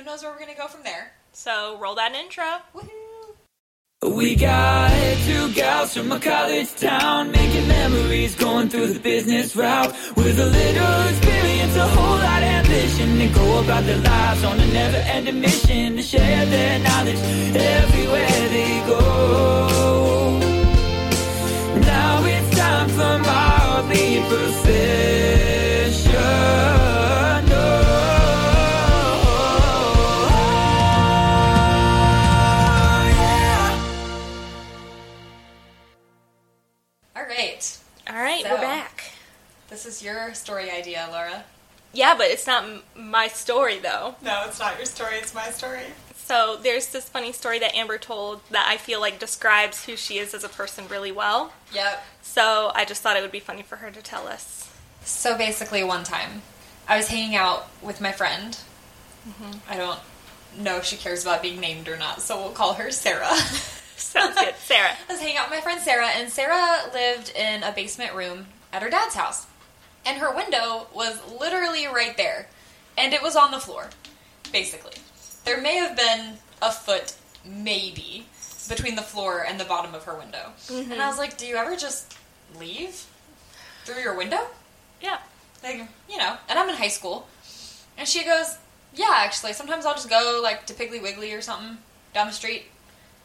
who knows where we're going to go from there. So roll that intro. Woohoo! We got two gals from a college town making memories going through the business route with a little experience, a whole lot of ambition and go about their lives on a never-ending mission to share their knowledge everywhere they go. Now it's time for mildly professional. Is your story idea, Laura. Yeah, but it's not m- my story though. No, it's not your story, it's my story. So there's this funny story that Amber told that I feel like describes who she is as a person really well. Yep. So I just thought it would be funny for her to tell us. So basically, one time, I was hanging out with my friend. Mm-hmm. I don't know if she cares about being named or not, so we'll call her Sarah. Sounds good, Sarah. I was hanging out with my friend Sarah, and Sarah lived in a basement room at her dad's house. And her window was literally right there. And it was on the floor, basically. There may have been a foot, maybe, between the floor and the bottom of her window. And I mm-hmm. was like, Do you ever just leave through your window? Yeah. Like, you know, and I'm in high school. And she goes, Yeah, actually, sometimes I'll just go, like, to Piggly Wiggly or something down the street.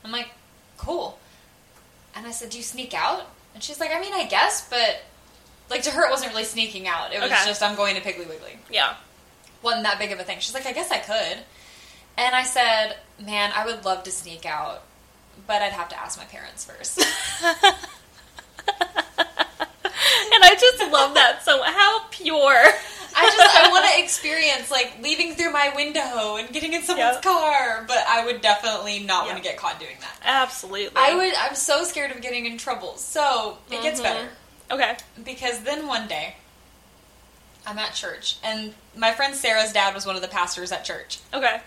I'm like, Cool. And I said, Do you sneak out? And she's like, I mean, I guess, but, like, to her, it wasn't really sneaking out. It was Okay. just, I'm going to Piggly Wiggly. Yeah. Wasn't that big of a thing. She's like, I guess I could. And I said, Man, I would love to sneak out, but I'd have to ask my parents first. And I just love that so how pure. I just I want to experience like leaving through my window and getting in someone's Yep. car, but I would definitely not want to get caught doing that. Absolutely. I would. I'm so scared of getting in trouble. So it gets Mhm. better Okay. because then one day I'm at church and my friend Sarah's dad was one of the pastors at church. Okay.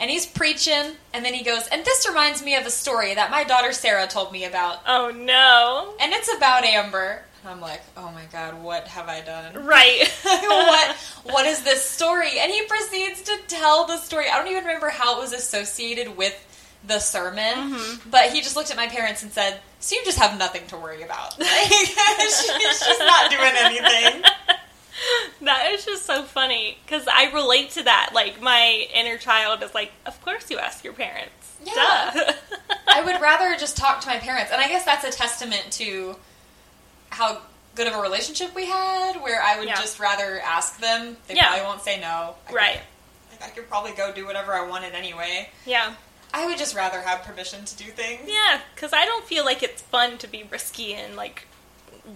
And he's preaching, and then he goes, And this reminds me of a story that my daughter Sarah told me about. Oh no. And it's about Amber. And I'm like, Oh my god, what have I done? Right. what what is this story? And he proceeds to tell the story. I don't even remember how it was associated with the sermon, Mm-hmm. but he just looked at my parents and said, "So you just have nothing to worry about. Like, she's just not doing anything." That is just so funny because I relate to that. Like my inner child is like, of course you ask your parents. Yeah. Duh. I would rather just talk to my parents, and I guess that's a testament to how good of a relationship we had. Where I would Yeah. just rather ask them. They Yeah. probably won't say no. I right. like, I could probably go do whatever I wanted anyway. Yeah. I would just rather have permission to do things. Yeah. Because I don't feel like it's fun to be risky and like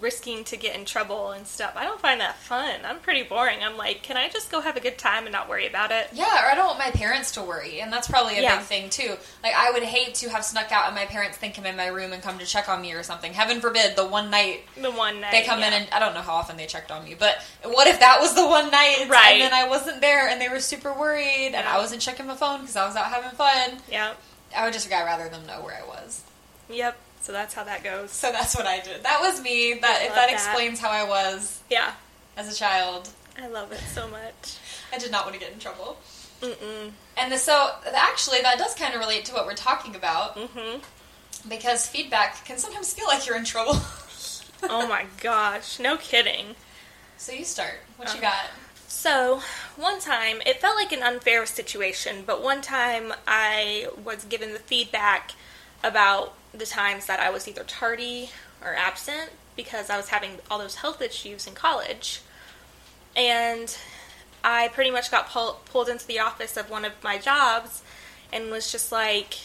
risking to get in trouble and stuff. I don't find that fun. I'm pretty boring. I'm like, can I just go have a good time and not worry about it? Yeah, or I don't want my parents to worry, and that's probably a Yeah. big thing too. Like I would hate to have snuck out and my parents think I'm in my room and come to check on me or something. Heaven forbid, the one night The one night they come in and I don't know how often they checked on me, but what if that was the one night Right. and then I wasn't there and they were super worried and I wasn't checking my phone because I was out having fun? yeah. I would just rather them know where I was. Yep. So that's how that goes. So that's what I did. That was me. That if that that. explains how I was Yeah. as a child. I love it so much. I did not want to get in trouble. Mm-mm. And the, so actually, that does kind of relate to what we're talking about. Mm-hmm. Because feedback can sometimes feel like you're in trouble. Oh my gosh. No kidding. so you start. What you got? So, one time, it felt like an unfair situation, but one time I was given the feedback about the times that I was either tardy or absent because I was having all those health issues in college. And I pretty much got pull- pulled into the office of one of my jobs and was just like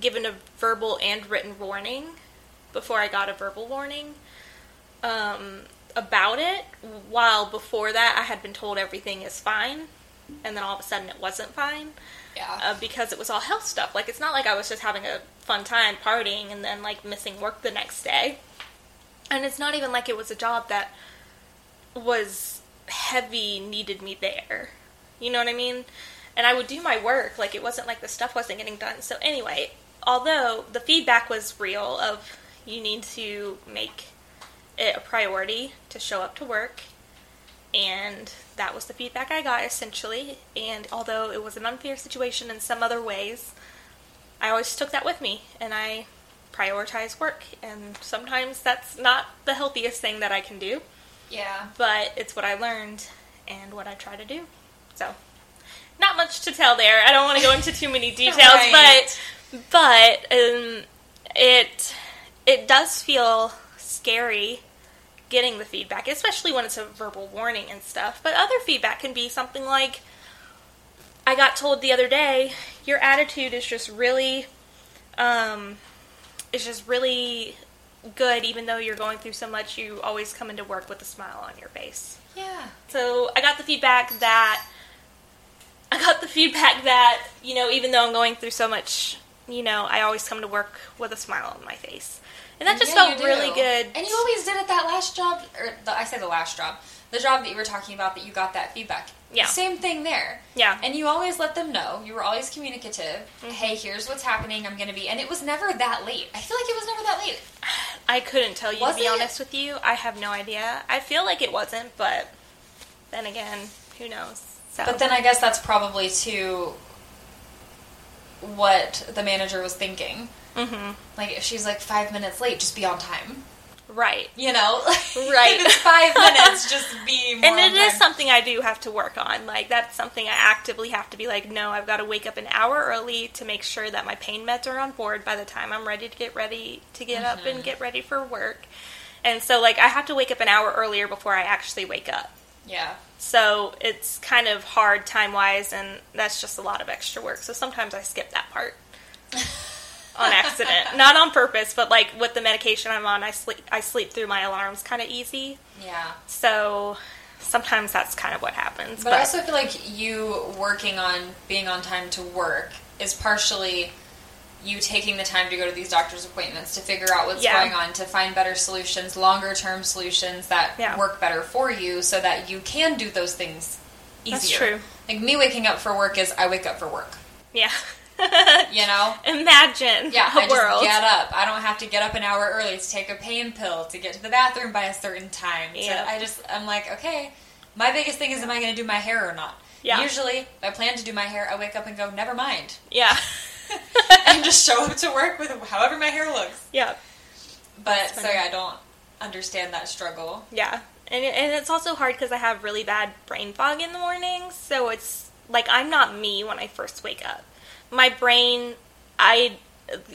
given a verbal and written warning before I got a verbal warning um, about it, while before that I had been told everything is fine, and then all of a sudden it wasn't fine Yeah. uh, because it was all health stuff. Like it's not like I was just having a fun time partying and then like missing work the next day, and it's not even like it was a job that was heavy needed me there. You know what I mean? And I would do my work like it wasn't like the stuff wasn't getting done. So anyway, although the feedback was real of you need to make it a priority to show up to work And that was the feedback I got essentially. And although it was an unfair situation in some other ways, I always took that with me and I prioritize work. And sometimes that's not the healthiest thing that I can do, Yeah. but it's what I learned and what I try to do. So, not much to tell there. I don't want to go into too many details, Right. but but um, it it does feel scary getting the feedback, especially when it's a verbal warning and stuff. But other feedback can be something like, I got told the other day, your attitude is just really, um, is just really good, even though you're going through so much. You always come into work with a smile on your face. Yeah. So I got the feedback that I got the feedback that you know even though I'm going through so much, you know I always come to work with a smile on my face, and that just Yeah, felt really good. And you always did at that last job, or the, I say the last job, the job that you were talking about that you got that feedback. Yeah. Same thing there. Yeah. And you always let them know. You were always communicative. Mm-hmm. Hey, here's what's happening. I'm going to be. And it was never that late. I feel like it was never that late. I couldn't tell you Was to be it? honest with you. I have no idea. I feel like it wasn't, but then again, who knows? So But then I guess that's probably too what the manager was thinking. Hmm Like if she's like five minutes late, just be on time. right. You know, Right. if it's five minutes, just be more. and it is something I do have to work on. Like that's something I actively have to be like, no, I've got to wake up an hour early to make sure that my pain meds are on board by the time I'm ready to get ready to get up Mm-hmm. and get ready for work. And so like I have to wake up an hour earlier before I actually wake up. Yeah. So it's kind of hard time wise, and that's just a lot of extra work. So sometimes I skip that part on accident, not on purpose, but like with the medication I'm on, I sleep I sleep through my alarms kind of easy. Yeah. So sometimes that's kind of what happens. But I also feel like you working on being on time to work is partially you taking the time to go to these doctor's appointments to figure out what's Yeah. going on, to find better solutions, longer term solutions that Yeah. work better for you so that you can do those things easier. That's true. Like me waking up for work is I wake up for work. yeah. You know? Imagine Yeah, I world. just get up. I don't have to get up an hour early to take a pain pill to get to the bathroom by a certain time. So I just I'm like, okay. My biggest thing is am I going to do my hair or not? Yeah. Usually, if I plan to do my hair, I wake up and go, never mind, Yeah. and just show up to work with however my hair looks. yeah. But so yeah, I don't understand that struggle. Yeah, and it, and it's also hard because I have really bad brain fog in the mornings. So it's like I'm not me when I first wake up. My brain, I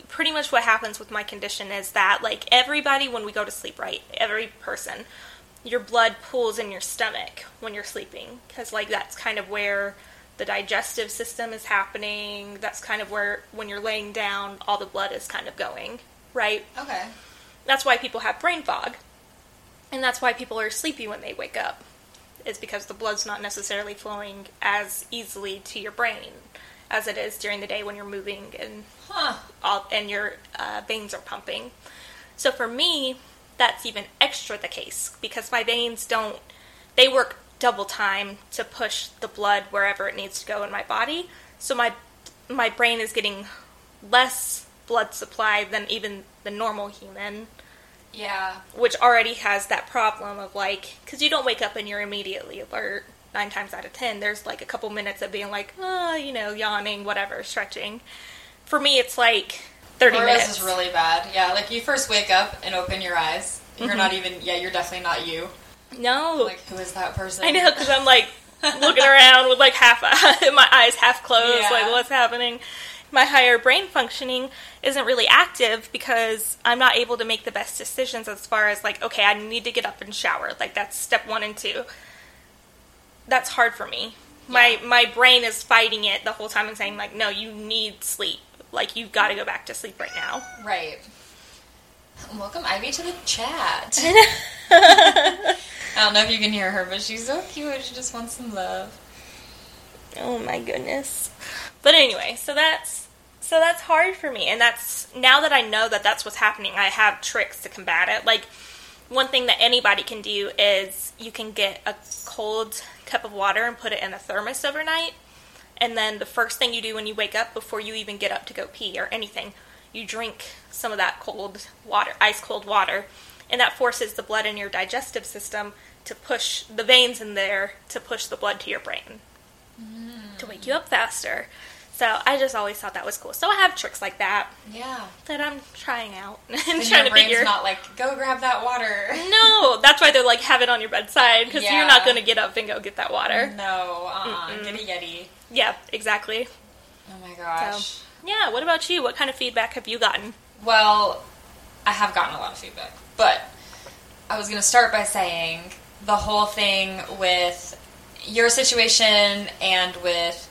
pretty much what happens with my condition is that like everybody when we go to sleep, right? Every person, your blood pools in your stomach when you're sleeping because like that's kind of where the digestive system is happening. That's kind of where when you're laying down, all the blood is kind of going, right? Okay. That's why people have brain fog. And that's why people are sleepy when they wake up. Is because the blood's not necessarily flowing as easily to your brain as it is during the day when you're moving and Huh. all, and your uh, veins are pumping. So for me, that's even extra the case because my veins don't they work double time to push the blood wherever it needs to go in my body. So my my brain is getting less blood supply than even the normal human, Yeah. which already has that problem of like cuz you don't wake up and you're immediately alert. 9 times out of 10 there's like a couple minutes of being like, oh, you know, yawning, whatever, stretching. For me it's like 30 Or minutes. is really bad. Yeah, like you first wake up and open your eyes. Mm-hmm. You're not even. Yeah, you're definitely not you. no. Like who is that person? I know because I'm like looking around with like half my eyes half closed, Yeah. like what's happening. My higher brain functioning isn't really active because I'm not able to make the best decisions as far as like, okay, I need to get up and shower. Like that's step one and two. That's hard for me. My Yeah. my brain is fighting it the whole time and saying like, no, you need sleep. Like you've got to go back to sleep right now. Right. Welcome Ivy to the chat. I don't know if you can hear her, but she's so cute. She just wants some love. Oh my goodness. But anyway, so that's so that's hard for me and that's now that I know that that's what's happening, I have tricks to combat it. Like one thing that anybody can do is you can get a cold cup of water and put it in a thermos overnight. And then the first thing you do when you wake up before you even get up to go pee or anything, you drink some of that cold water, ice cold water, and that forces the blood in your digestive system to push the veins in there to push the blood to your brain to wake you up faster. So I just always thought that was cool. So I have tricks like that Yeah. that I'm trying out and trying your to brain's figure. not like, go grab that water. no, that's why they're like have it on your bedside because Yeah. you're not going to get up and go get that water. No, uh-uh. Giddy Yeti. Yeah, exactly. Oh my gosh. So, yeah. What about you? What kind of feedback have you gotten? Well, I have gotten a lot of feedback, but I was going to start by saying the whole thing with your situation and with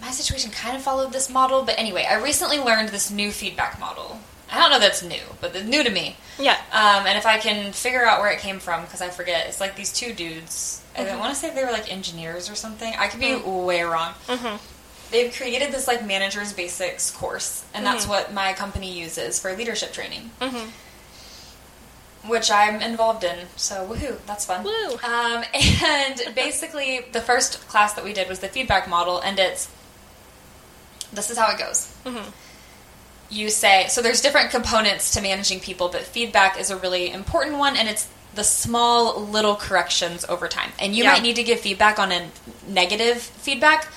my situation kind of followed this model, but anyway, I recently learned this new feedback model. I don't know that's new, but it's new to me. Yeah. Um, and if I can figure out where it came from, because I forget, it's like these two dudes. I want to say they were like engineers or something. I could be way wrong. Mm-hmm. They've created this like manager's basics course, and that's what my company uses for leadership training, Mm-hmm. which I'm involved in. So woohoo, that's fun. Woo. Um, and basically, the first class that we did was the feedback model, and it's this is how it goes. Mhm. You say so. There's different components to managing people, but feedback is a really important one, and it's the small little corrections over time. And you Yeah. might need to give feedback on a negative feedback,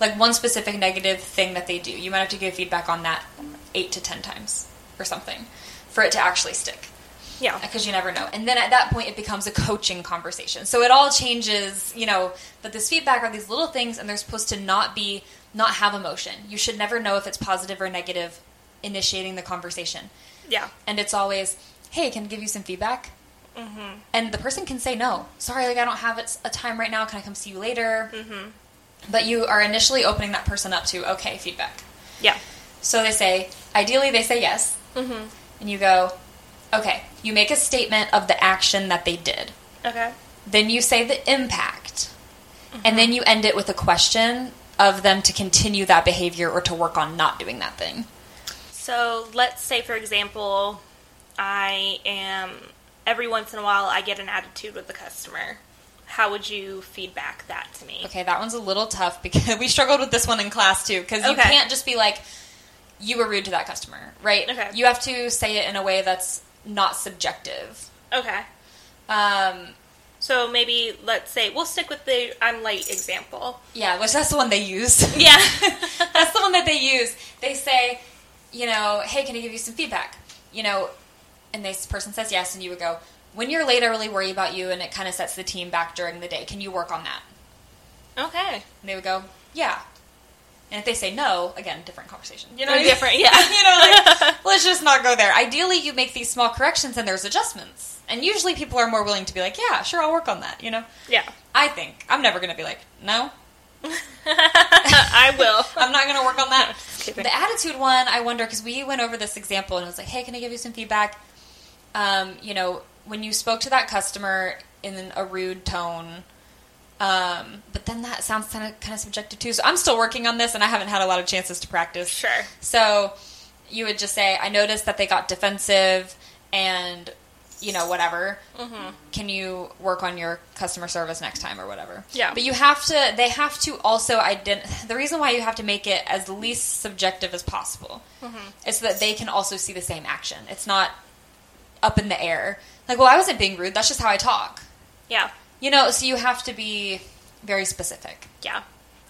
like one specific negative thing that they do. You might have to give feedback on that eight to ten times or something for it to actually stick Yeah. because you never know. And then at that point, it becomes a coaching conversation. So it all changes, you know. But this feedback are these little things, and they're supposed to not be not have emotion. You should never know if it's positive or negative. Initiating the conversation, Yeah. and it's always, "Hey, can I give you some feedback?" Mm-hmm. And the person can say no. Sorry, like I don't have a time right now. Can I come see you later? Mm-hmm. But you are initially opening that person up to okay feedback. Yeah. So they say, ideally, they say yes. Mm-hmm. And you go, okay, you make a statement of the action that they did. Okay. Then you say the impact. And then you end it with a question of them to continue that behavior or to work on not doing that thing. So let's say, for example, I am every once in a while I get an attitude with the customer. How would you feedback that to me? Okay, that one's a little tough because we struggled with this one in class too. Because you can't just be like, you were rude to that customer, right? Okay. You have to say it in a way that's not subjective. Okay. Um, So maybe let's say we'll stick with the I'm late example. yeah, which that's the one they use. Yeah. That's the one that they use. They say, you know, hey, can I give you some feedback? You know, and this person says yes, and you would go, when you're late, I really worry about you, and it kind of sets the team back during the day. Can you work on that? okay. And they would go, yeah. And if they say no, again, different conversation. You know, Or what I mean? different, yeah. you know, like let's just not go there. Ideally, you make these small corrections, and there's adjustments. And usually, people are more willing to be like, yeah, sure, I'll work on that. You know, Yeah. I think I'm never going to be like, no, I will. I'm not going to work on that. the attitude one, I wonder because we went over this example and I was like, hey, can I give you some feedback? Um, you know, when you spoke to that customer in a rude tone, um, but then that sounds kind of kind of subjective too. So I'm still working on this, and I haven't had a lot of chances to practice. Sure. So you would just say, I noticed that they got defensive, and you know whatever. Mm-hmm. Can you work on your customer service next time or whatever? Yeah. But you have to. They have to also ident. The reason why you have to make it as least subjective as possible Mm-hmm. is so that they can also see the same action. It's not up in the air. Like, well, I wasn't being rude. That's just how I talk. Yeah. You know. So you have to be very specific. Yeah.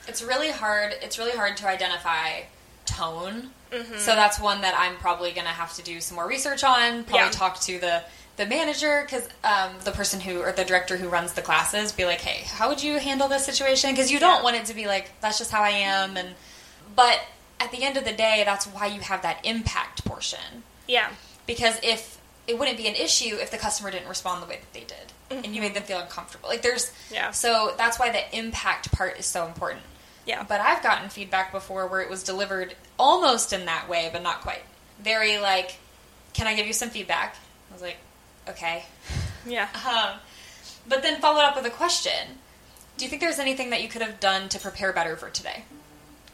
It's really hard. It's really hard to identify tone. Mm-hmm. So that's one that I'm probably going to have to do some more research on. Probably Yeah. talk to the the manager because um, the person who or the director who runs the classes be like, hey, how would you handle this situation? Because you don't Yeah. want it to be like that's just how I am. And but at the end of the day, that's why you have that impact portion. Yeah. Because if it wouldn't be an issue if the customer didn't respond the way that they did, and you made them feel uncomfortable. Like there's Mm-hmm. Yeah. So that's why the impact part is so important. Yeah. But I've gotten feedback before where it was delivered almost in that way, but not quite. Very like, can I give you some feedback? I was like, okay. Yeah. Um, but then followed up with a question. Do you think there's anything that you could have done to prepare better for today?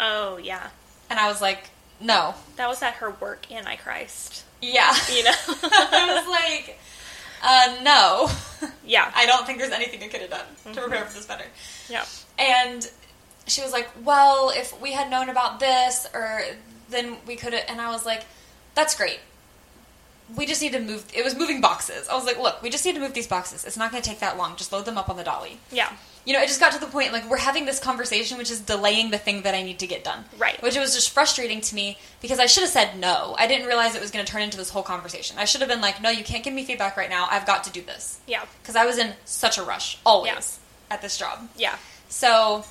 Oh yeah. And I was like, no. That was at her work Antichrist. Yeah. You know. I was like, uh, no. yeah. I don't think there's anything I could have done to prepare for this better. Yeah. And she was like, "Well, if we had known about this, or then we could have." And I was like, "That's great, we just need to move. It was moving boxes. I was like, look, we just need to move these boxes. It's not going to take that long. Just load them up on the dolly. Yeah. You know, it just got to the point like we're having this conversation, which is delaying the thing that I need to get done. Right. Which was just frustrating to me because I should have said no. I didn't realize it was going to turn into this whole conversation. I should have been like, no, you can't give me feedback right now. I've got to do this Yeah. because I was in such a rush always Yeah. at this job. Yeah. So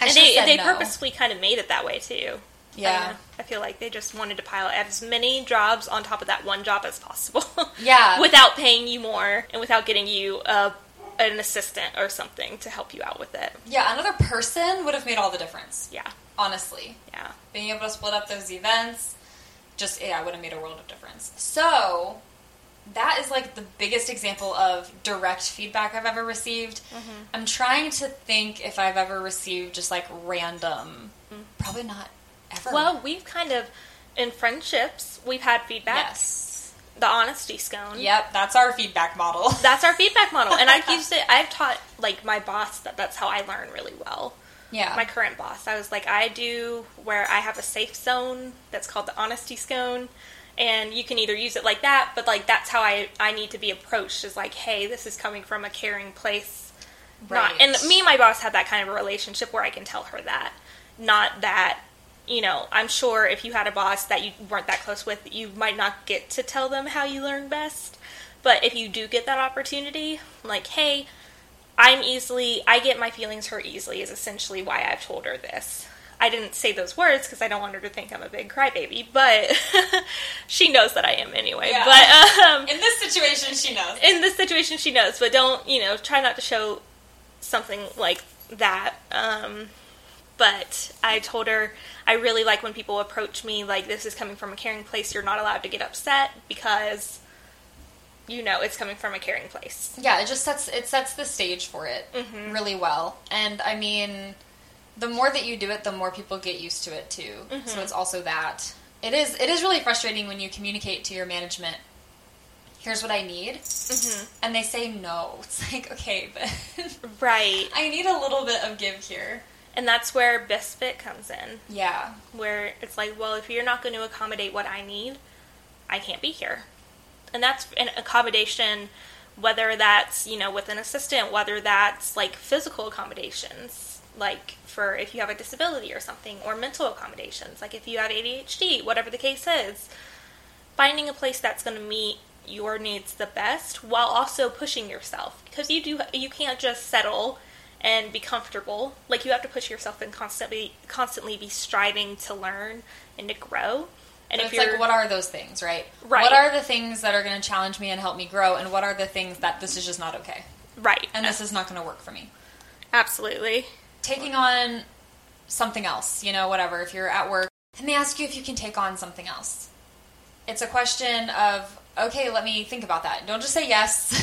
I and they, said they no. purposefully kind of made it that way too. Yeah. I feel like they just wanted to pile as many jobs on top of that one job as possible. Yeah. without paying you more and without getting you uh, an assistant or something to help you out with it. Yeah, another person would have made all the difference. Yeah. Honestly, Yeah. being able to split up those events, just yeah, would have made a world of difference. So that is like the biggest example of direct feedback I've ever received. I'm trying to think if I've ever received just like random. Probably not ever. Well, we've kind of in friendships we've had feedback. yes. The honesty scone. Yep, that's our feedback model. That's our feedback model, and I've used it. I've taught like my boss that that's how I learn really well. yeah. my current boss. I was like, I do where I have a safe zone that's called the honesty scone. And you can either use it like that, but like that's how I, I need to be approached is like, hey, this is coming from a caring place. Not, Right. and me and my boss have that kind of a relationship where I can tell her that. Not that, you know, I'm sure if you had a boss that you weren't that close with, you might not get to tell them how you learn best. But if you do get that opportunity, like, hey, I'm easily, I get my feelings hurt easily, is essentially why I've told her this. I didn't say those words because I don't want her to think I'm a big crybaby, but she knows that I am anyway. Yeah. But um, In this situation, she knows. in this situation, she knows, but don't, you know, try not to show something like that. Um, but I told her I really like when people approach me like this is coming from a caring place. You're not allowed to get upset because you know it's coming from a caring place. Yeah, it just sets it sets the stage for it Mhm. really well. And I mean, the more that you do it, the more people get used to it too. Mm-hmm. So it's also that. It is it is really frustrating when you communicate to your management, here's what I need, hmm and they say no. It's like, okay, but Right, I need a little bit of give here. And that's where best fit comes in. Yeah. where it's like, well, if you're not going to accommodate what I need, I can't be here. And that's an accommodation, whether that's, you know, with an assistant, whether that's like physical accommodations, like for if you have a disability or something, or mental accommodations, like if you have ADHD, whatever the case is. Finding a place that's going to meet your needs the best while also pushing yourself because you do you can't just settle and be comfortable like you have to push yourself and constantly constantly be striving to learn and to grow and And if it's you're like, what are those things, right? Right. What are the things that are going to challenge me and help me grow, and what are the things that this is just not okay, right and this is not going to work for me? absolutely taking on something else, you know, whatever, if you're at work and they ask you if you can take on something else. It's a question of, okay, let me think about that. Don't just say yes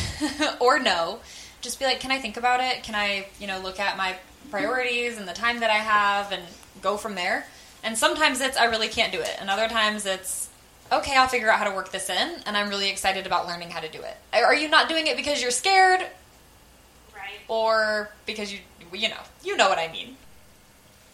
or no. Just be like, can I think about it? Can I, you know, look at my priorities and the time that I have and go from there? And sometimes it's, I really can't do it. And other times it's, okay, I'll figure out how to work this in and I'm really excited about learning how to do it. Are you not doing it because you're scared right or because you you know you know what I mean.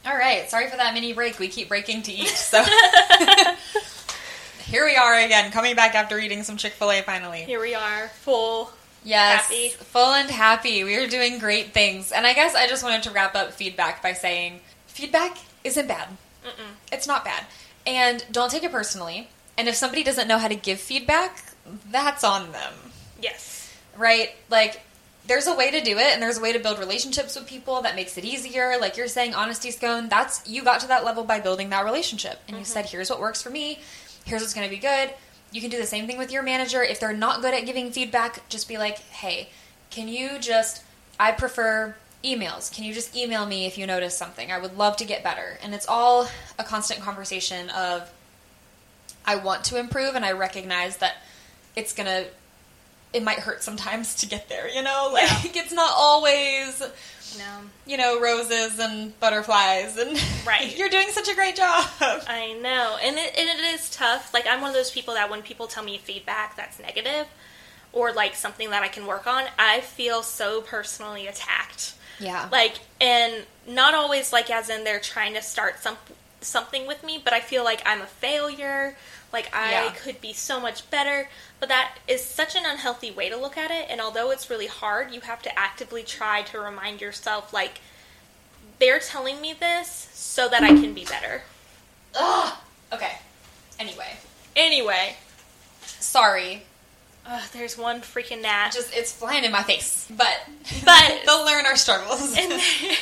All right, sorry for that mini break. We keep breaking to eat, so here we are again, coming back after eating some Chick Fil A. Finally, here we are full yes, happy. full and happy. We are doing great things, and I guess I just wanted to wrap up feedback by saying feedback isn't bad. Mm-mm. It's not bad, and don't take it personally. And if somebody doesn't know how to give feedback, that's on them yes right? Like, there's a way to do it, and there's a way to build relationships with people that makes it easier. Like you're saying, honesty scone. That's you got to that level by building that relationship, and you mm-hmm. said, "Here's what works for me. Here's what's going to be good." You can do the same thing with your manager. If they're not good at giving feedback, just be like, "Hey, can you just? I prefer." Emails. Can you just email me if you notice something? I would love to get better. And it's all a constant conversation of I want to improve and I recognize that it's going to it might hurt sometimes to get there, you know? Like it's not always, no you know, roses and butterflies and Right. you're doing such a great job. I know, and it, and it is tough. Like I'm one of those people that when people tell me feedback that's negative, or like something that I can work on, I feel so personally attacked. Yeah. Like, and not always like as in they're trying to start some something with me, but I feel like I'm a failure. Like I Yeah. could be so much better. But that is such an unhealthy way to look at it. And although it's really hard, you have to actively try to remind yourself, like, they're telling me this so that I can be better. Ugh. Okay. Anyway, Anyway, sorry. ugh, there's one freaking gnat. Just it's flying in my face. But But- they'll learn our struggles. and they're,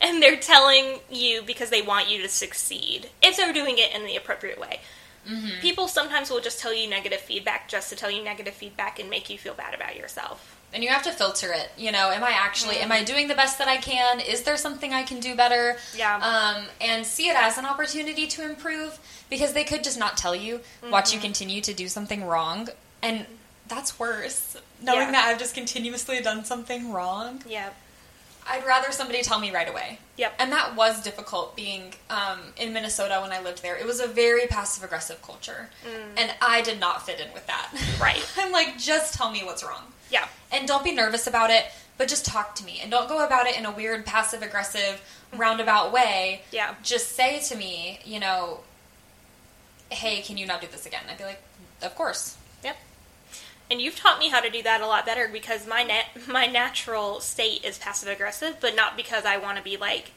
and they're telling you because they want you to succeed if they're doing it in the appropriate way. Mm-hmm. People sometimes will just tell you negative feedback just to tell you negative feedback and make you feel bad about yourself. and you have to filter it. You know, am I actually am I doing the best that I can? Is there something I can do better? Yeah. Um, and see it as an opportunity to improve because they could just not tell you, watch you continue to do something wrong, and that's worse. Knowing Yeah. that I've just continuously done something wrong. Yep. I'd rather somebody tell me right away. Yep. And that was difficult being um, in Minnesota when I lived there. It was a very passive aggressive culture. And I did not fit in with that. Right. I'm like, just tell me what's wrong. Yeah. And don't be nervous about it, but just talk to me. And don't go about it in a weird passive aggressive roundabout way. Yeah. Just say to me, you know, hey, can you not do this again? I'd be like, of course. Yep. And you've taught me how to do that a lot better because my nat- my natural state is passive aggressive, but not because I want to be like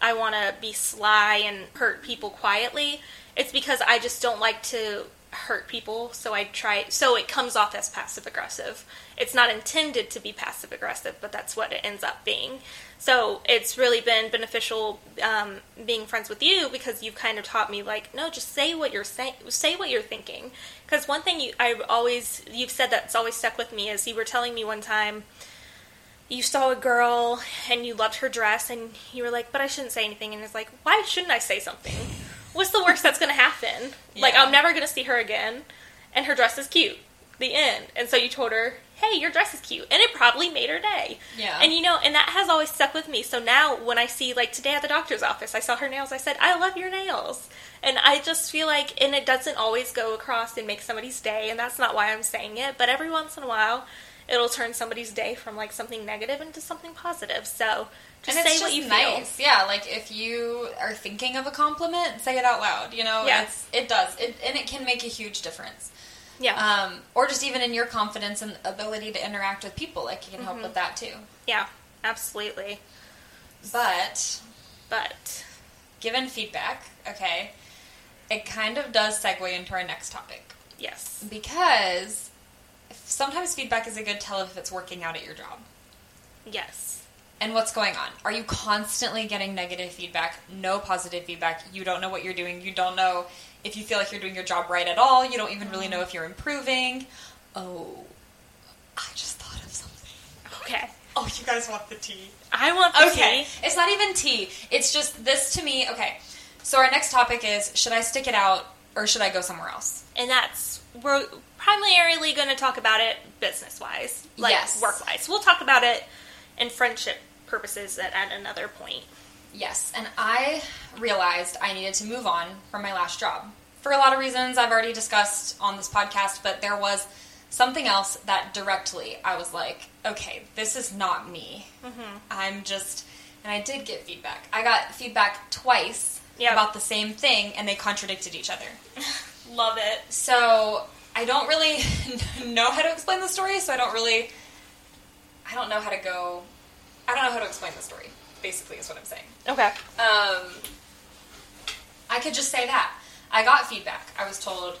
I want to be sly and hurt people quietly. It's because I just don't like to hurt people, so I try so it comes off as passive aggressive. It's not intended to be passive aggressive, but that's what it ends up being. So it's really been beneficial um, being friends with you because you've kind of taught me like, no, just say what you're saying, say what you're thinking. Because one thing you, I've always, you've said that's always stuck with me is you were telling me one time you saw a girl and you loved her dress and you were like, but I shouldn't say anything. And it's like, why shouldn't I say something? What's the worst that's going to happen? Like, I'm never going to see her again and her dress is cute. The end. And so you told her, hey, your dress is cute. And it probably made her day. Yeah. And you know, and that has always stuck with me. So now when I see, like today at the doctor's office, I saw her nails, I said, I love your nails. And I just feel like, and it doesn't always go across and make somebody's day, and that's not why I'm saying it, but every once in a while, it'll turn somebody's day from like something negative into something positive. So just and say it's what you nice. feel. Yeah, like if you are thinking of a compliment, say it out loud. You know, Yeah. it's, it does, it, and it can make a huge difference. Yeah. Um, or just even in your confidence and ability to interact with people, like it can Mm-hmm. help with that too. yeah, absolutely. But But given feedback, okay, it kind of does segue into our next topic yes. because sometimes feedback is a good tell if it's working out at your job. Yes. And what's going on? Are you constantly getting negative feedback, no positive feedback? You don't know what you're doing. You don't know if you feel like you're doing your job right at all. You don't even really know if you're improving. Oh, I just thought of something. Okay. Oh, you guys want the tea? I want the Okay. tea. It's not even tea. It's just this to me. Okay. So our next topic is should I stick it out or should I go somewhere else? and that's we're primarily going to talk about it business wise, like Yes. work wise. We'll talk about it in friendship purposes at, at another point. Yes, and I realized I needed to move on from my last job. For a lot of reasons I've already discussed on this podcast, but there was something else that directly I was like, okay, this is not me. Mm-hmm. I'm just, and I did get feedback. I got feedback twice Yep. about the same thing, and they contradicted each other. Love it. So I don't really know how to explain the story, so I don't really, I don't know how to go, I don't know how to explain the story, basically, is what I'm saying. Okay. Um, I could just say that. I got feedback. I was told,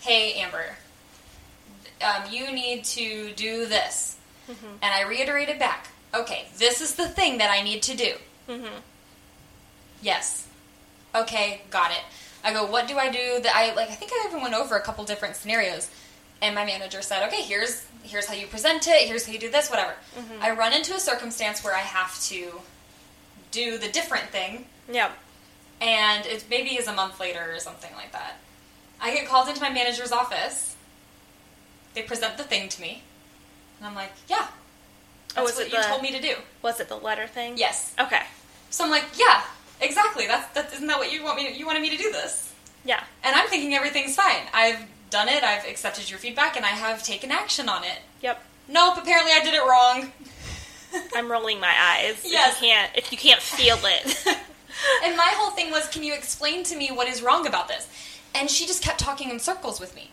hey, Amber, um, you need to do this. And I reiterated back, okay, this is the thing that I need to do. Mm-hmm. Yes. Okay, got it. I go, what do I do that I like? I think I even went over a couple different scenarios, and my manager said, okay, here's here's how you present it. Here's how you do this. Whatever. I run into a circumstance where I have to do the different thing, Yep. and it maybe is a month later or something like that. I get called into my manager's office. They present the thing to me, and I'm like, yeah, oh, that's Oh, was what it you the- told me to do. Was it the letter thing? Yes. Okay. So I'm like, yeah, exactly. That's that. Isn't that what you want me? You wanted me to do this? Yeah. And I'm thinking everything's fine. I've done it. I've accepted your feedback, and I have taken action on it. Yep. Nope. Apparently, I did it wrong. I'm rolling my eyes. Yes. If you can't, if you can't feel it. and my whole thing was, can you explain to me what is wrong about this? And she just kept talking in circles with me.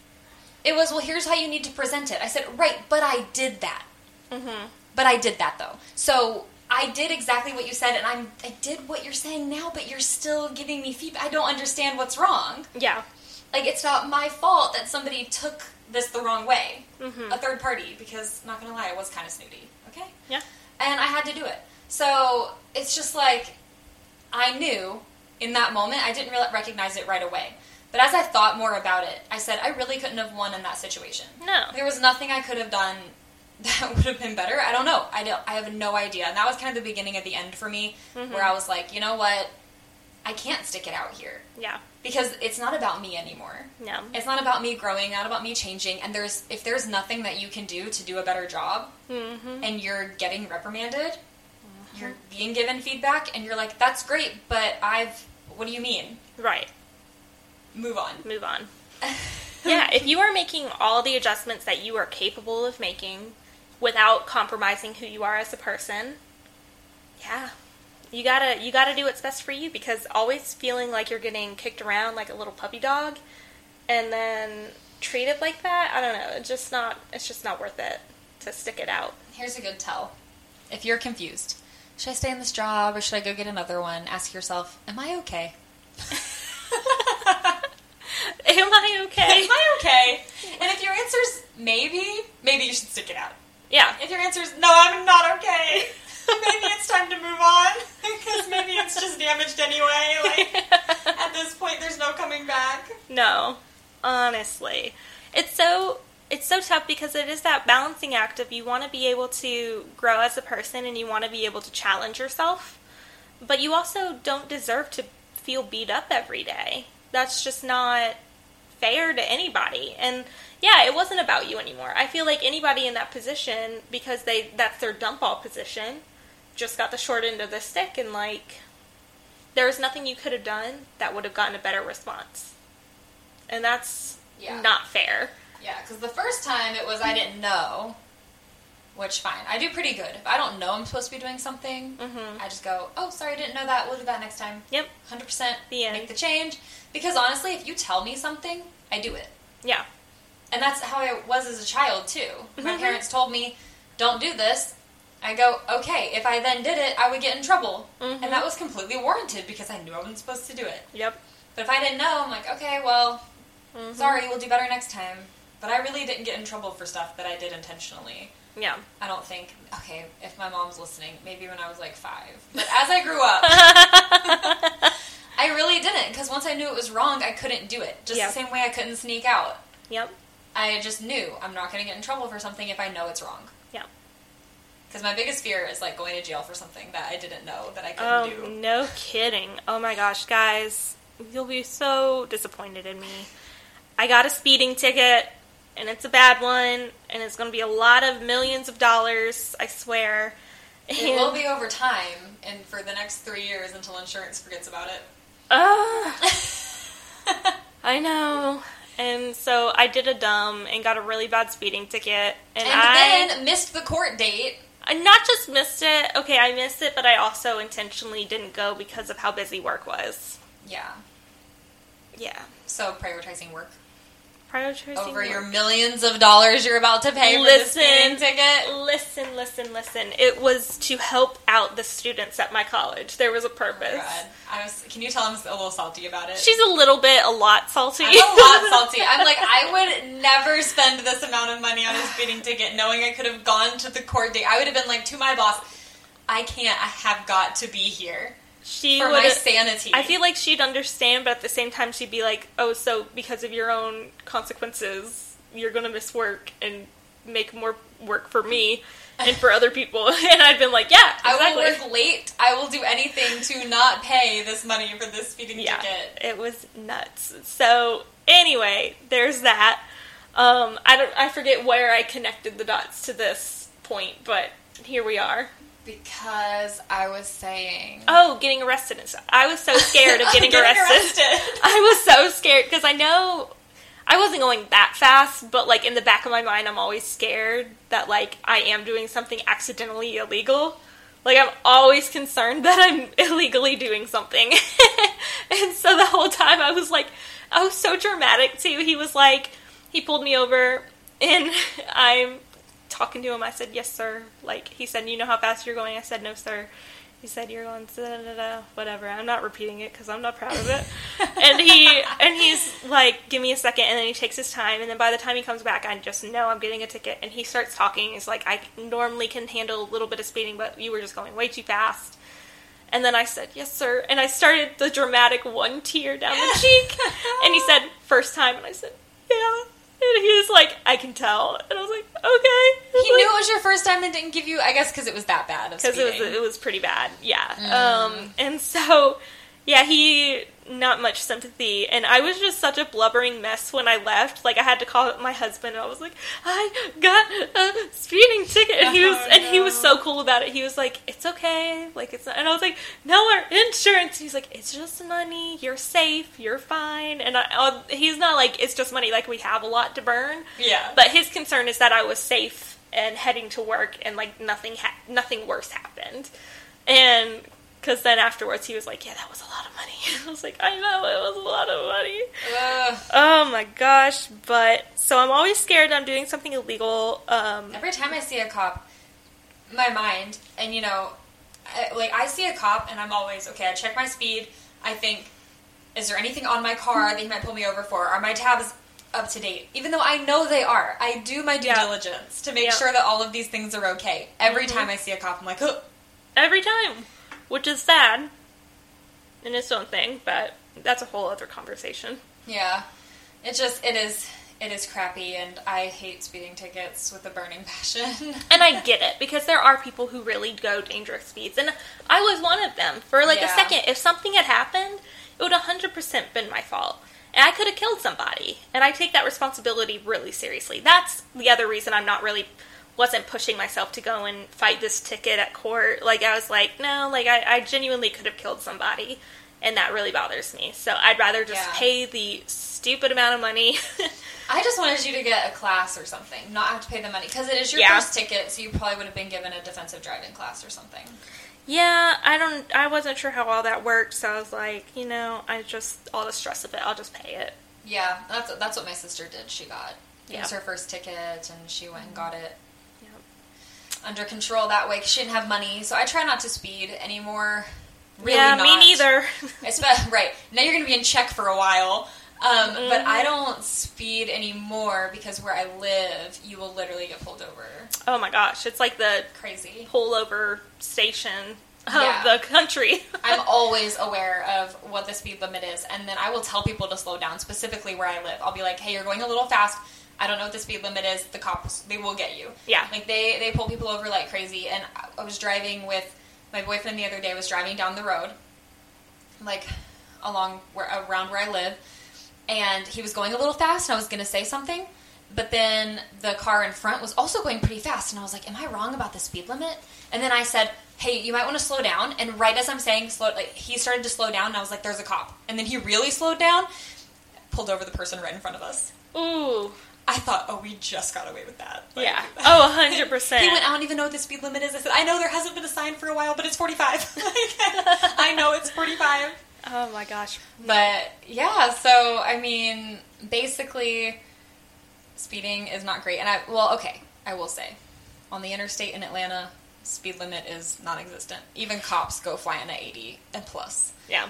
It was, well, here's how you need to present it. I said, right, but I did that. Mm-hmm. But I did that though. So I did exactly what you said, and I'm I did what you're saying now, but you're still giving me feedback. I don't understand what's wrong. Yeah. Like it's not my fault that somebody took this the wrong way, Mhm. a third party. Because not gonna lie, I was kind of snooty. Okay. Yeah. And I had to do it. So it's just like I knew in that moment. I didn't really recognize it right away. But as I thought more about it, I said I really couldn't have won in that situation. No. There was nothing I could have done that would have been better. I don't know. I don't. I have no idea. And that was kind of the beginning of the end for me, mm-hmm. where I was like, you know what? I can't stick it out here Yeah. because it's not about me anymore. No. It's not about me growing, not about me changing. And there's if there's nothing that you can do to do a better job, Mm-hmm. and you're getting reprimanded, you're being given feedback, and you're like, that's great, but I've. What do you mean? Right. Move on. Move on. yeah, if you are making all the adjustments that you are capable of making without compromising who you are as a person, yeah. You gotta you gotta do what's best for you because always feeling like you're getting kicked around like a little puppy dog and then treated like that, I don't know, it's just not it's just not worth it to stick it out. Here's a good tell. If you're confused, should I stay in this job or should I go get another one? Ask yourself, am I okay? Am I okay? Am I okay? And if your answer's maybe, maybe you should stick it out. yeah. If your answer's no, I'm not okay, maybe it's time to move on because maybe it's just damaged anyway. Like at this point, there's no coming back. No, honestly, it's so it's so tough because it is that balancing act of you want to be able to grow as a person and you want to be able to challenge yourself, but you also don't deserve to feel beat up every day. That's just not fair to anybody. And yeah, it wasn't about you anymore. I feel like anybody in that position because they that's their dump all position just got the short end of the stick and like there was nothing you could have done that would have gotten a better response. And that's Yeah. not fair. Yeah, because the first time it was I didn't know, which fine. I do pretty good. If I don't know I'm supposed to be doing something, Mhm. I just go, oh, sorry, I didn't know that. We'll do that next time. Yep. 100% The end. make the change. Because honestly, if you tell me something, I do it. Yeah. And that's how I was as a child, too. My Mhm. parents told me, don't do this. I go, okay. If I then did it, I would get in trouble. Mhm. And that was completely warranted because I knew I wasn't supposed to do it. Yep. But if I didn't know, I'm like, okay, well, Mhm. sorry, we'll do better next time. But I really didn't get in trouble for stuff that I did intentionally. Yeah. I don't think, okay, if my mom's listening, maybe when I was like five. But as I grew up, I really didn't because once I knew it was wrong, I couldn't do it. Just Yeah. the same way I couldn't sneak out. Yep. I just knew I'm not going to get in trouble for something if I know it's wrong. Because my biggest fear is like going to jail for something that I didn't know that I Oh, couldn't um, do. no kidding. Oh my gosh, guys. You'll be so disappointed in me. I got a speeding ticket, and it's a bad one, and it's going to be a lot of millions of dollars, I swear. It will be over time and for the next three years until insurance forgets about it. Ugh. I know. And so I did a dumb and got a really bad speeding ticket. And, and I then missed the court date. I not just missed it. Okay, I missed it, but I also intentionally didn't go because of how busy work was. Yeah. Yeah. So prioritizing work Prioritizing over your work. millions of dollars you're about to pay for this Listen. speeding ticket. Listen, listen, listen. It was to help out the students at my college. There was a purpose. Oh. I was, can you tell I'm a little salty about it? She's a little bit, a lot salty. I'm a lot salty. I'm like, I would never spend this amount of money on a speeding ticket knowing I could have gone to the court date. I would have been like to my boss, I can't, I have got to be here she for would my sanity. I feel like she'd understand, but at the same time, she'd be like, "Oh, so because of your own consequences, you're gonna miss work and make more work for me and for other people." and I'd been like, "Yeah, I will work late. I will do anything to not pay this money for this speeding yeah, ticket. it was nuts. So anyway, there's that. Um, I don't, I forget where I connected the dots to this point, but here we are. Because I was saying. Oh, getting arrested and stuff. I was so scared of oh, getting, Getting arrested. arrested. I was so scared because I know I wasn't going that fast, but like in the back of my mind, I'm always scared that like I am doing something accidentally illegal. Like I'm always concerned that I'm illegally doing something. and so the whole time I was like I was so dramatic too. He was like he pulled me over and I'm talking to him. I said, "Yes, sir." Like he said, "You know how fast you're going?" I said, "No, sir." He said, "You're going da da da whatever." I'm not repeating it because I'm not proud of it. and he and he's like, "Give me a second. and then he takes his time. And then by the time he comes back, I just know I'm getting a ticket. And he starts talking. He's like, "I normally can handle a little bit of speeding, but you were just going way too fast." And then I said, "Yes, sir." And I started the dramatic one tear down the cheek. and he said, first time." And I said, "Yeah." And he was like, "I can tell." And I was like, "Okay." He knew it was your first time and didn't give you. I guess because it was that bad. because it was it was pretty bad. Yeah. Mm. Um, and so yeah, he not much sympathy, and I was just such a blubbering mess when I left. Like I had to call my husband, and I was like, "I got a speeding ticket," and he was Oh, and he was so cool about it. He was like, "It's okay, like it's," not, and I was like, "No, our insurance." He's like, "It's just money. You're safe. You're fine." And I, uh, he's not like it's just money. Like we have a lot to burn. yeah. But his concern is that I was safe and heading to work, and like nothing ha- nothing worse happened. And because then afterwards he was like, "Yeah, that was a lot of money." I was like, "I know it was a lot of money." Ugh. Oh my gosh! But so I'm always scared I'm doing something illegal. Um, Every time I see a cop, my mind, and you know, I, like I see a cop, and I'm always okay. I check my speed. I think, is there anything on my car that he might pull me over for? Are my tabs up to date? Even though I know they are, I do my due Yeah. diligence to make Yeah. sure that all of these things are okay. Every Mhm. time I see a cop, I'm like, oh, every time, which is sad in its own thing, but that's a whole other conversation. yeah. It just it is it is crappy, and I hate speeding tickets with a burning passion. And I get it because there are people who really go dangerous speeds, and I was one of them. For like Yeah. a second, if something had happened, it would 100% been my fault. And I could have killed somebody, and I take that responsibility really seriously. That's the other reason I'm not really wasn't pushing myself to go and fight this ticket at court. Like I was like, no, like I, I genuinely could have killed somebody, and that really bothers me. So I'd rather just Yeah. pay the stupid amount of money. I just wanted you to get a class or something, not have to pay the money because it is your Yeah. first ticket, so you probably would have been given a defensive driving class or something. Yeah, I don't. I wasn't sure how all that worked, so I was like, you know, I just all the stress of it. I'll just pay it. Yeah, that's that's what my sister did. She got it was her first ticket, and she went and got it. Under control that way. 'cause she didn't have money, so I try not to speed anymore. Really yeah, not. me neither. Right now, you're going to be in check for a while. Um, But Mhm. I don't speed anymore because where I live, you will literally get pulled over. oh my gosh, it's like the Crazy. pullover station of Yeah. the country. I'm always aware of what the speed limit is, and then I will tell people to slow down, specifically where I live. I'll be like, "Hey, you're going a little fast. I don't know what the speed limit is. The cops, they will get you." Yeah. like they they pull people over like crazy. And I- was driving with my boyfriend the other day. I was driving down the road, like along where around where I live, and he was going a little fast. And I was going to say something. But then the car in front was also going pretty fast, and I was like, "Am I wrong about the speed limit?" And then I said, "Hey, you might want to slow down." And right as I'm saying slow, like he started to slow down, and I was like, "There's a cop." And then he really slowed down, pulled over the person right in front of us. Ooh, I thought, "Oh, we just got away with that." Like- yeah. Oh, hundred percent. He went, "I don't even know what the speed limit is." I said, "I know there hasn't been a sign for a while, but it's 45." I know it's 45. Oh my gosh. But yeah, so I mean, basically, speeding is not great. And I, well, okay, I will say, on the interstate in Atlanta, speed limit is non-existent. Even cops go flying at 80 and plus. Yeah.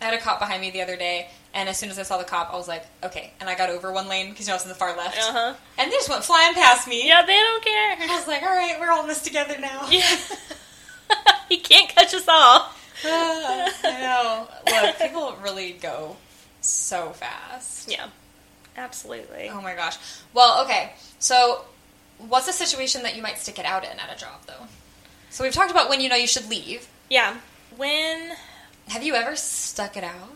I had a cop behind me the other day, and as soon as I saw the cop, I was like, okay. And I got over one lane because you know I was in the far left, Uh huh. and they just went flying past me. Yeah, they don't care. I was like, all right, we're all in this together now. Yeah. he can't catch us all. I know. Look, people really go so fast. Yeah. Absolutely. Oh my gosh. Well, okay. So, what's a situation that you might stick it out in at a job, though? So we've talked about when you know you should leave. Yeah. When Have you ever stuck it out?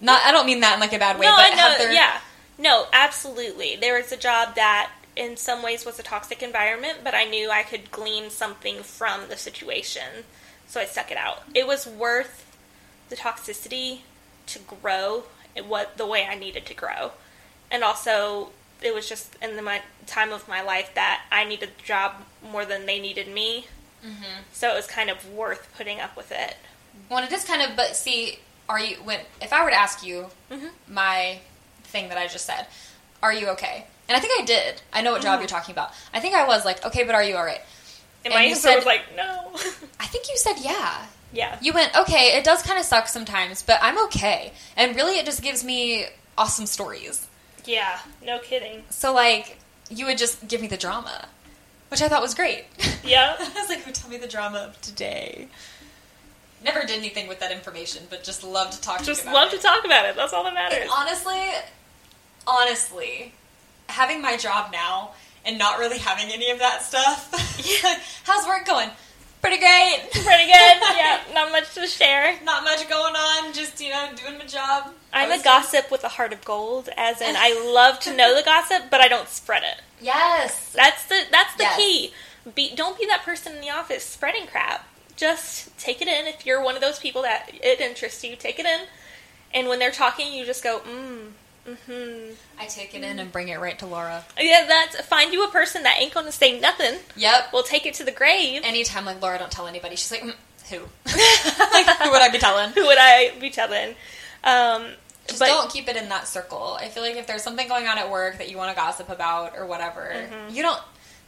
Not. I don't mean that in like a bad way, no, but I have there? Yeah, no, absolutely. There was a job that, in some ways, was a toxic environment, but I knew I could glean something from the situation, so I stuck it out. It was worth the toxicity to grow what the way I needed to grow, and also it was just in the my, time of my life that I needed the job more than they needed me. Mm-hmm. So it was kind of worth putting up with it. Well, it is kind of, but see, are you when if I were to ask you Mhm. my thing that I just said, are you okay? And I think I did. I know what job you're talking about. I think I was like, okay, but are you all right? And, And my answer said- was like, no. I think you said yeah. yeah. You went, okay, it does kind of suck sometimes, but I'm okay. And really, it just gives me awesome stories. Yeah, no kidding. So, like, you would just give me the drama, which I thought was great. Yeah. I was like, "Oh, tell me the drama of today. Never did anything with that information, but just talking Just about it. Just love it. to talk about it. That's all that And matters. honestly, honestly, having my job now and not really having any of that stuff. Yeah. How's work going? Pretty great. Pretty good. Yeah, not much to share. Not much going on. Just you know, doing my job. I'm a gossip with a heart of gold, as in I love to know the gossip, but I don't spread it. Yes. That's the that's the Yes. key. Be, don't be that person in the office spreading crap. Just take it in. If you're one of those people that it interests you, take it in. And when they're talking, you just go, mm, mm-hmm. I take it in and bring it right to Laura. Yeah, that's find you a person that ain't gonna say nothing. Yep. We'll take it to the grave. Anytime, like Laura, don't tell anybody. She's like, mm, who? like, who would I be telling? Who would I be telling? Um, Just but don't keep it in that circle. I feel like if there's something going on at work that you want to gossip about or whatever, Mm-hmm. you don't.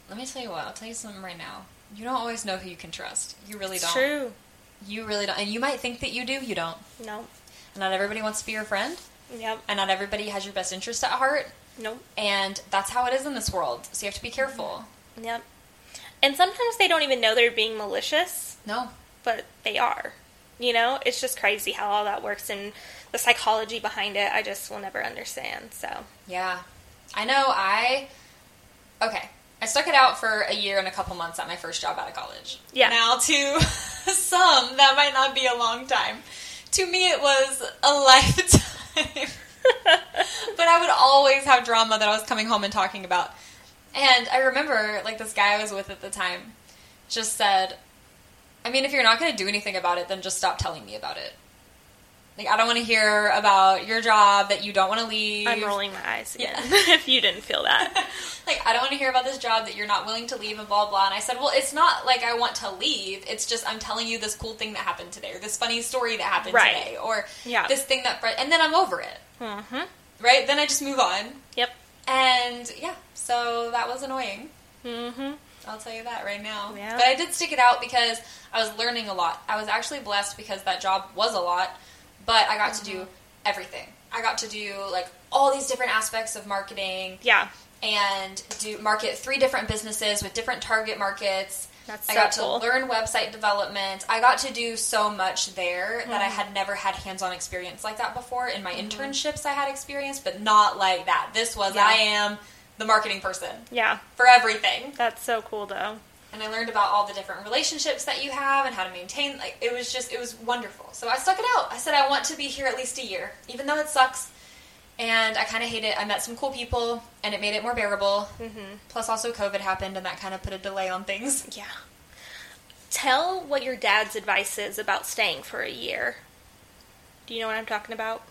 Let me tell you what. I'll tell you something right now. You don't always know who you can trust. You really it's don't. true. You really don't. And you might think that you do. You don't. No. And not everybody wants to be your friend. Yep. And not everybody has your best interest at heart. Nope. And that's how it is in this world. So you have to be careful. Yep. And sometimes they don't even know they're being malicious. No. but they are. You know, it's just crazy how all that works and the psychology behind it. I just will never understand. So, Yeah. I know I Okay. I stuck it out for a year and a couple months at my first job out of college. Yeah. Now to some that might not be a long time. To me it was a lifetime. but I would always have drama that I was coming home and talking about. And I remember like this guy I was with at the time just said, I mean, if you're not going to do anything about it, then just stop telling me about it. Like, I don't want to hear about your job that you don't want to leave. I'm rolling my eyes again Yeah. if you didn't feel that. like, I don't want to hear about this job that you're not willing to leave and blah, blah. And I said, well, it's not like I want to leave. It's just I'm telling you this cool thing that happened today or this funny story that happened Right. today or Yeah. this thing that, and then I'm over it. hmm Right? Then I just move on. Yep. And yeah, so that was annoying. hmm I'll tell you that right now. Yeah. But I did stick it out because I was learning a lot. I was actually blessed because that job was a lot, but I got to Mm-hmm. do everything. I got to do like all these different aspects of marketing Yeah. and do market three different businesses with different target markets. That's I so got cool. to learn website development. I got to do so much there that Mm. I had never had hands-on experience like that before. In my Mm-hmm. internships, I had experience, but not like that. This was Yeah. I am the marketing person Yeah. for everything That's so cool, though. And I learned about all the different relationships that you have and how to maintain. Like it was just, it was wonderful. So I stuck it out. I said I want to be here at least a year, even though it sucks. And I kind of hate it. I met some cool people, and it made it more bearable. hmm Plus, also COVID happened, and that kind of put a delay on things. Yeah. Tell what your dad's advice is about staying for a year. Do you know what I'm talking about?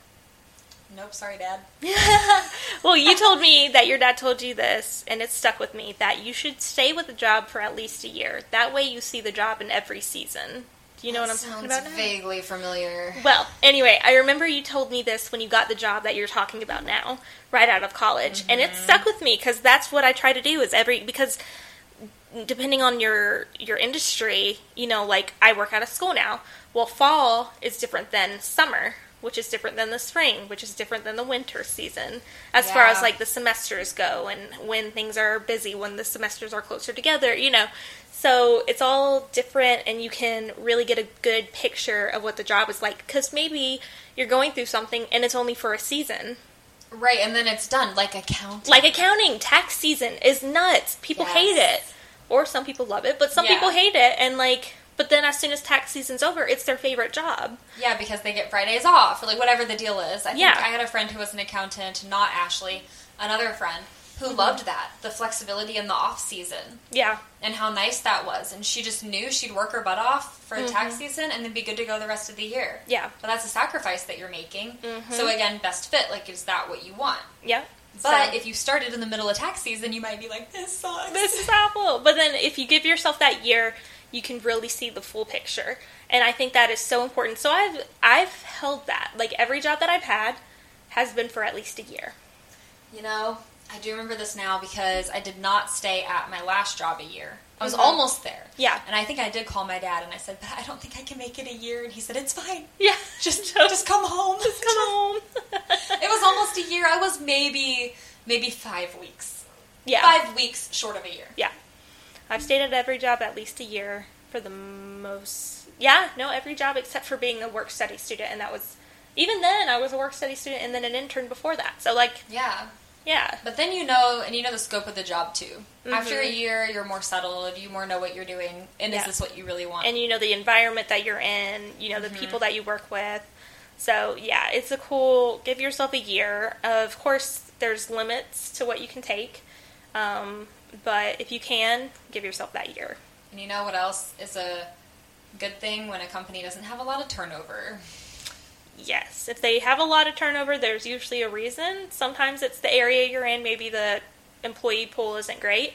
Nope, sorry, Dad. well, you told me that your dad told you this, and it stuck with me that you should stay with the job for at least a year. That way, you see the job in every season. Do you know what I'm talking about? now? Vaguely familiar. Well, anyway, I remember you told me this when you got the job that you're talking about now, right out of college, and it mm-hmm. stuck with me because that's what I try to do. Is every because depending on your your industry, you know, like I work out of school now. Well, fall is different than summer, which is different than the spring, which is different than the winter season, as far as like the semesters go and when things are busy, when the semesters are closer together, you know. So it's all different, and you can really get a good picture of what the job is like. Because maybe you're going through something and it's only for a season. Right, and then it's done like accounting. Like accounting, tax season is nuts. People hate it. Or some people love it, but some Yeah. people hate it. And like, but then as soon as tax season's over, it's their favorite job. Yeah, because they get Fridays off or like whatever the deal is. I think Yeah. I had a friend who was an accountant, not Ashley, another friend who Mm-hmm. loved that the flexibility in the off season Yeah. and how nice that was. And she just knew she'd work her butt off for Mm-hmm. tax season and then be good to go the rest of the year. Yeah. But that's a sacrifice that you're making. Mhm. So again, best fit. Like, is that what you want? Yeah. But So- if you started in the middle of tax season, you might be like, "This sucks." this is awful. But then if you give yourself that year, you can really see the full picture. And I think that is so important. So I've I've held that. Like every job that I've had has been for at least a year. You know, I do remember this now because I did not stay at my last job a year. I was Mhm. almost there. Yeah. And I think I did call my dad and I said, but I don't think I can make it a year. And he said, it's fine. Yeah. Just, just come home. Just come home. It was almost a year. I was maybe, maybe five weeks. yeah. Five weeks short of a year. Yeah. I've stayed at every job at least a year for the most. Yeah, no, every job except for being a work study student, and that was even then I was a work study student and then an intern before that. So like, Yeah. yeah, But then you know, and you know the scope of the job too. After a Mhm. year, you're more settled. You more know what you're doing, and is this what you really want? and you know the environment that you're in, you know the Mm-hmm. people that you work with. So yeah, it's a cool. Give yourself a year. Of course, there's limits to what you can take, um, but if you can, give yourself that year. And you know what else is a good thing when a company doesn't have a lot of turnover? Yes, if they have a lot of turnover, there's usually a reason. Sometimes it's the area you're in, maybe the employee pool isn't great,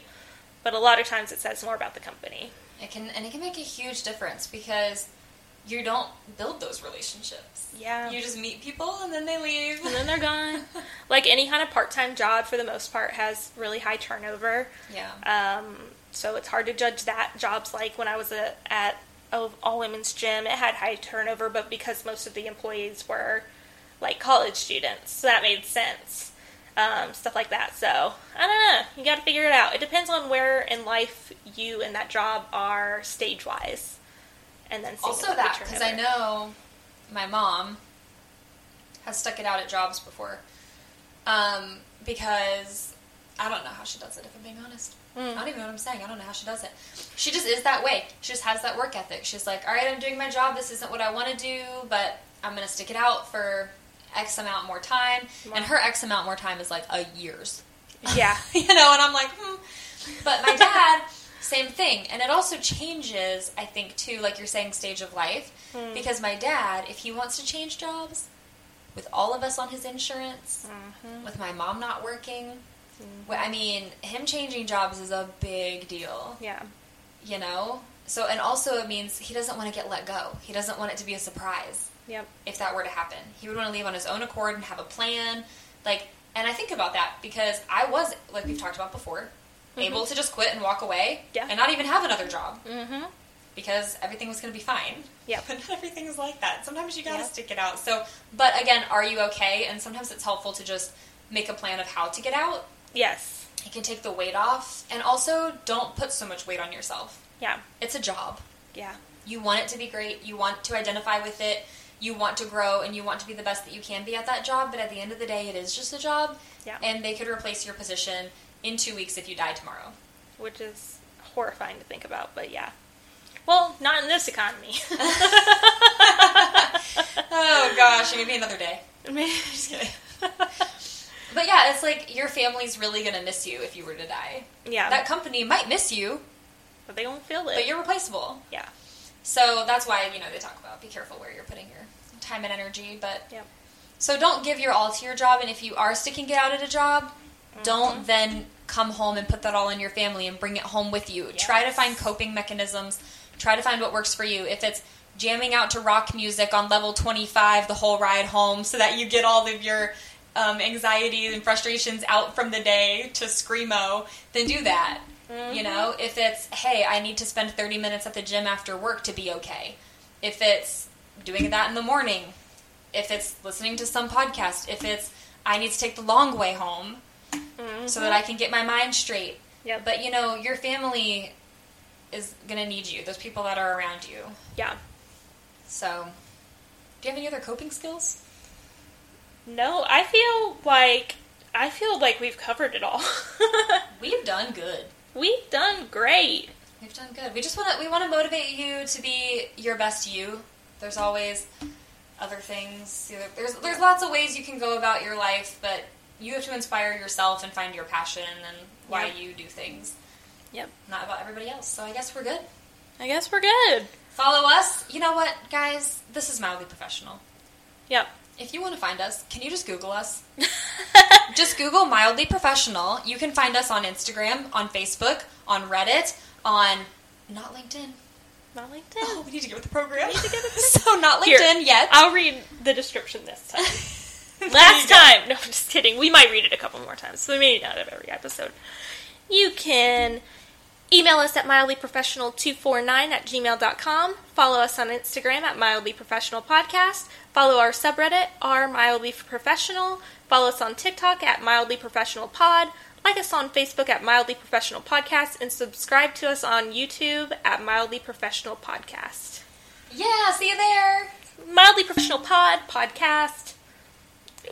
but a lot of times it says more about the company. It can and it can make a huge difference because you don't build those relationships. Yeah. You just meet people and then they leave. and then they're gone. like any kind of part time job, for the most part, has really high turnover. yeah. Um, so it's hard to judge that. Jobs like when I was a, at a all women's gym, it had high turnover, but because most of the employees were like college students, so that made sense. Um, stuff like that. So I don't know. You got to figure it out. It depends on where in life you and that job are stage wise, and then also that because I know my mom has stuck it out at jobs before. Um, because I don't know how she does it. If I'm being honest, Mm. I don't even know what I'm saying. I don't know how she does it. She just is that way. She just has that work ethic. She's like, all right, I'm doing my job. This isn't what I want to do, but I'm gonna stick it out for X amount more time. Wow. And her X amount more time is like a year's. Yeah. you know, and I'm like, hmm. But my dad, same thing. And it also changes, I think, too, like you're saying, stage of life. Hmm. Because my dad, if he wants to change jobs, with all of us on his insurance, Mhm. with my mom not working, Mhm. I mean, him changing jobs is a big deal, Yeah. you know? So, and also it means he doesn't want to get let go. He doesn't want it to be a surprise Yep. if that were to happen. He would want to leave on his own accord and have a plan. Like, and I think about that because I was, like we've talked about before, able to just quit and walk away Yeah. and not even have another job Mm-hmm. because everything was going to be fine. Yeah. But not everything is like that. Sometimes you got to stick it out. So, but again, are you okay? And sometimes it's helpful to just make a plan of how to get out. Yes. It can take the weight off. And also, don't put so much weight on yourself. Yeah. It's a job. Yeah. You want it to be great. You want to identify with it. You want to grow and you want to be the best that you can be at that job. But at the end of the day, it is just a job. Yeah. And they could replace your position in two weeks if you die tomorrow. Which is horrifying to think about, but yeah. Well, not in this economy. oh gosh, maybe another day. Just kidding. But yeah, it's like your family's really gonna miss you if you were to die. yeah. That company might miss you, but they won't feel it. but you're replaceable. yeah. So that's why you know they talk about be careful where you're putting your time and energy. But Yep. so don't give your all to your job, and if you are sticking it out at a job, Mm-hmm. don't then come home and put that all in your family and bring it home with you. Try to find coping mechanisms. Try to find what works for you. If it's jamming out to rock music on level 25 the whole ride home so that you get all of your um, anxieties and frustrations out from the day to screamo, then do that. You know, if it's, hey, I need to spend 30 minutes at the gym after work to be okay. If it's doing that in the morning. If it's listening to some podcast. If it's, I need to take the long way home Mm-hmm. so that I can get my mind straight. Yep. But you know, your family is gonna need you. Those people that are around you. Yeah. So, do you have any other coping skills? No, I feel like I feel like we've covered it all. We've done good. we've done great. We've done good. We just want to we want to motivate you to be your best you. There's always other things. There's there's lots of ways you can go about your life, but you have to inspire yourself and find your passion and why Yep. you do things, Yep. not about everybody else. So I guess we're good. I guess we're good. Follow us. You know what, guys? This is mildly professional. Yep. If you want to find us, can you just Google us? just Google mildly professional. You can find us on Instagram, on Facebook, on Reddit, on not LinkedIn. Not LinkedIn. Oh, we need to get with the program. need to get with the- so not LinkedIn Here, yet. I'll read the description this time. Last time. No, I'm just kidding. We might read it a couple more times. so We may not have every episode. You can email us at mildlyprofessional249 at gmail.com. Follow us on Instagram at mildlyprofessionalpodcast. Follow our subreddit, r mildlyprofessional. Follow us on TikTok at mildlyprofessionalpod. Like us on Facebook at Mildly Professional Podcast. And subscribe to us on YouTube at Mildly Professional Podcast. Yeah, see you there. Mildly Professional Pod, podcast.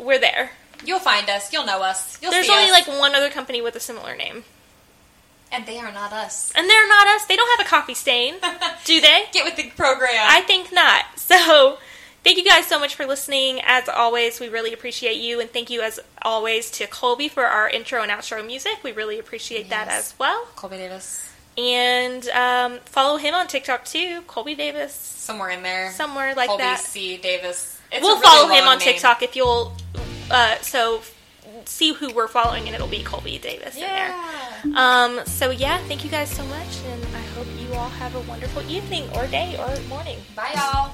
We're there. You'll find us. You'll know us. You'll There's only us. like one other company with a similar name. and they are not us. And they're not us. They don't have a coffee stain. Do they? Get with the program. I think not. So, thank you guys so much for listening. As always, we really appreciate you. And thank you, as always, to Colby for our intro and outro music. We really appreciate that as well. Colby Davis. And um, follow him on TikTok too, Colby Davis. Somewhere in there. Somewhere like Colby that. C. Davis. It's we'll really follow him on name. TikTok if you'll. Uh, so, see who we're following, and it'll be Colby Davis in there. Um, so yeah, thank you guys so much, and I hope you all have a wonderful evening or day or morning. Bye, y'all.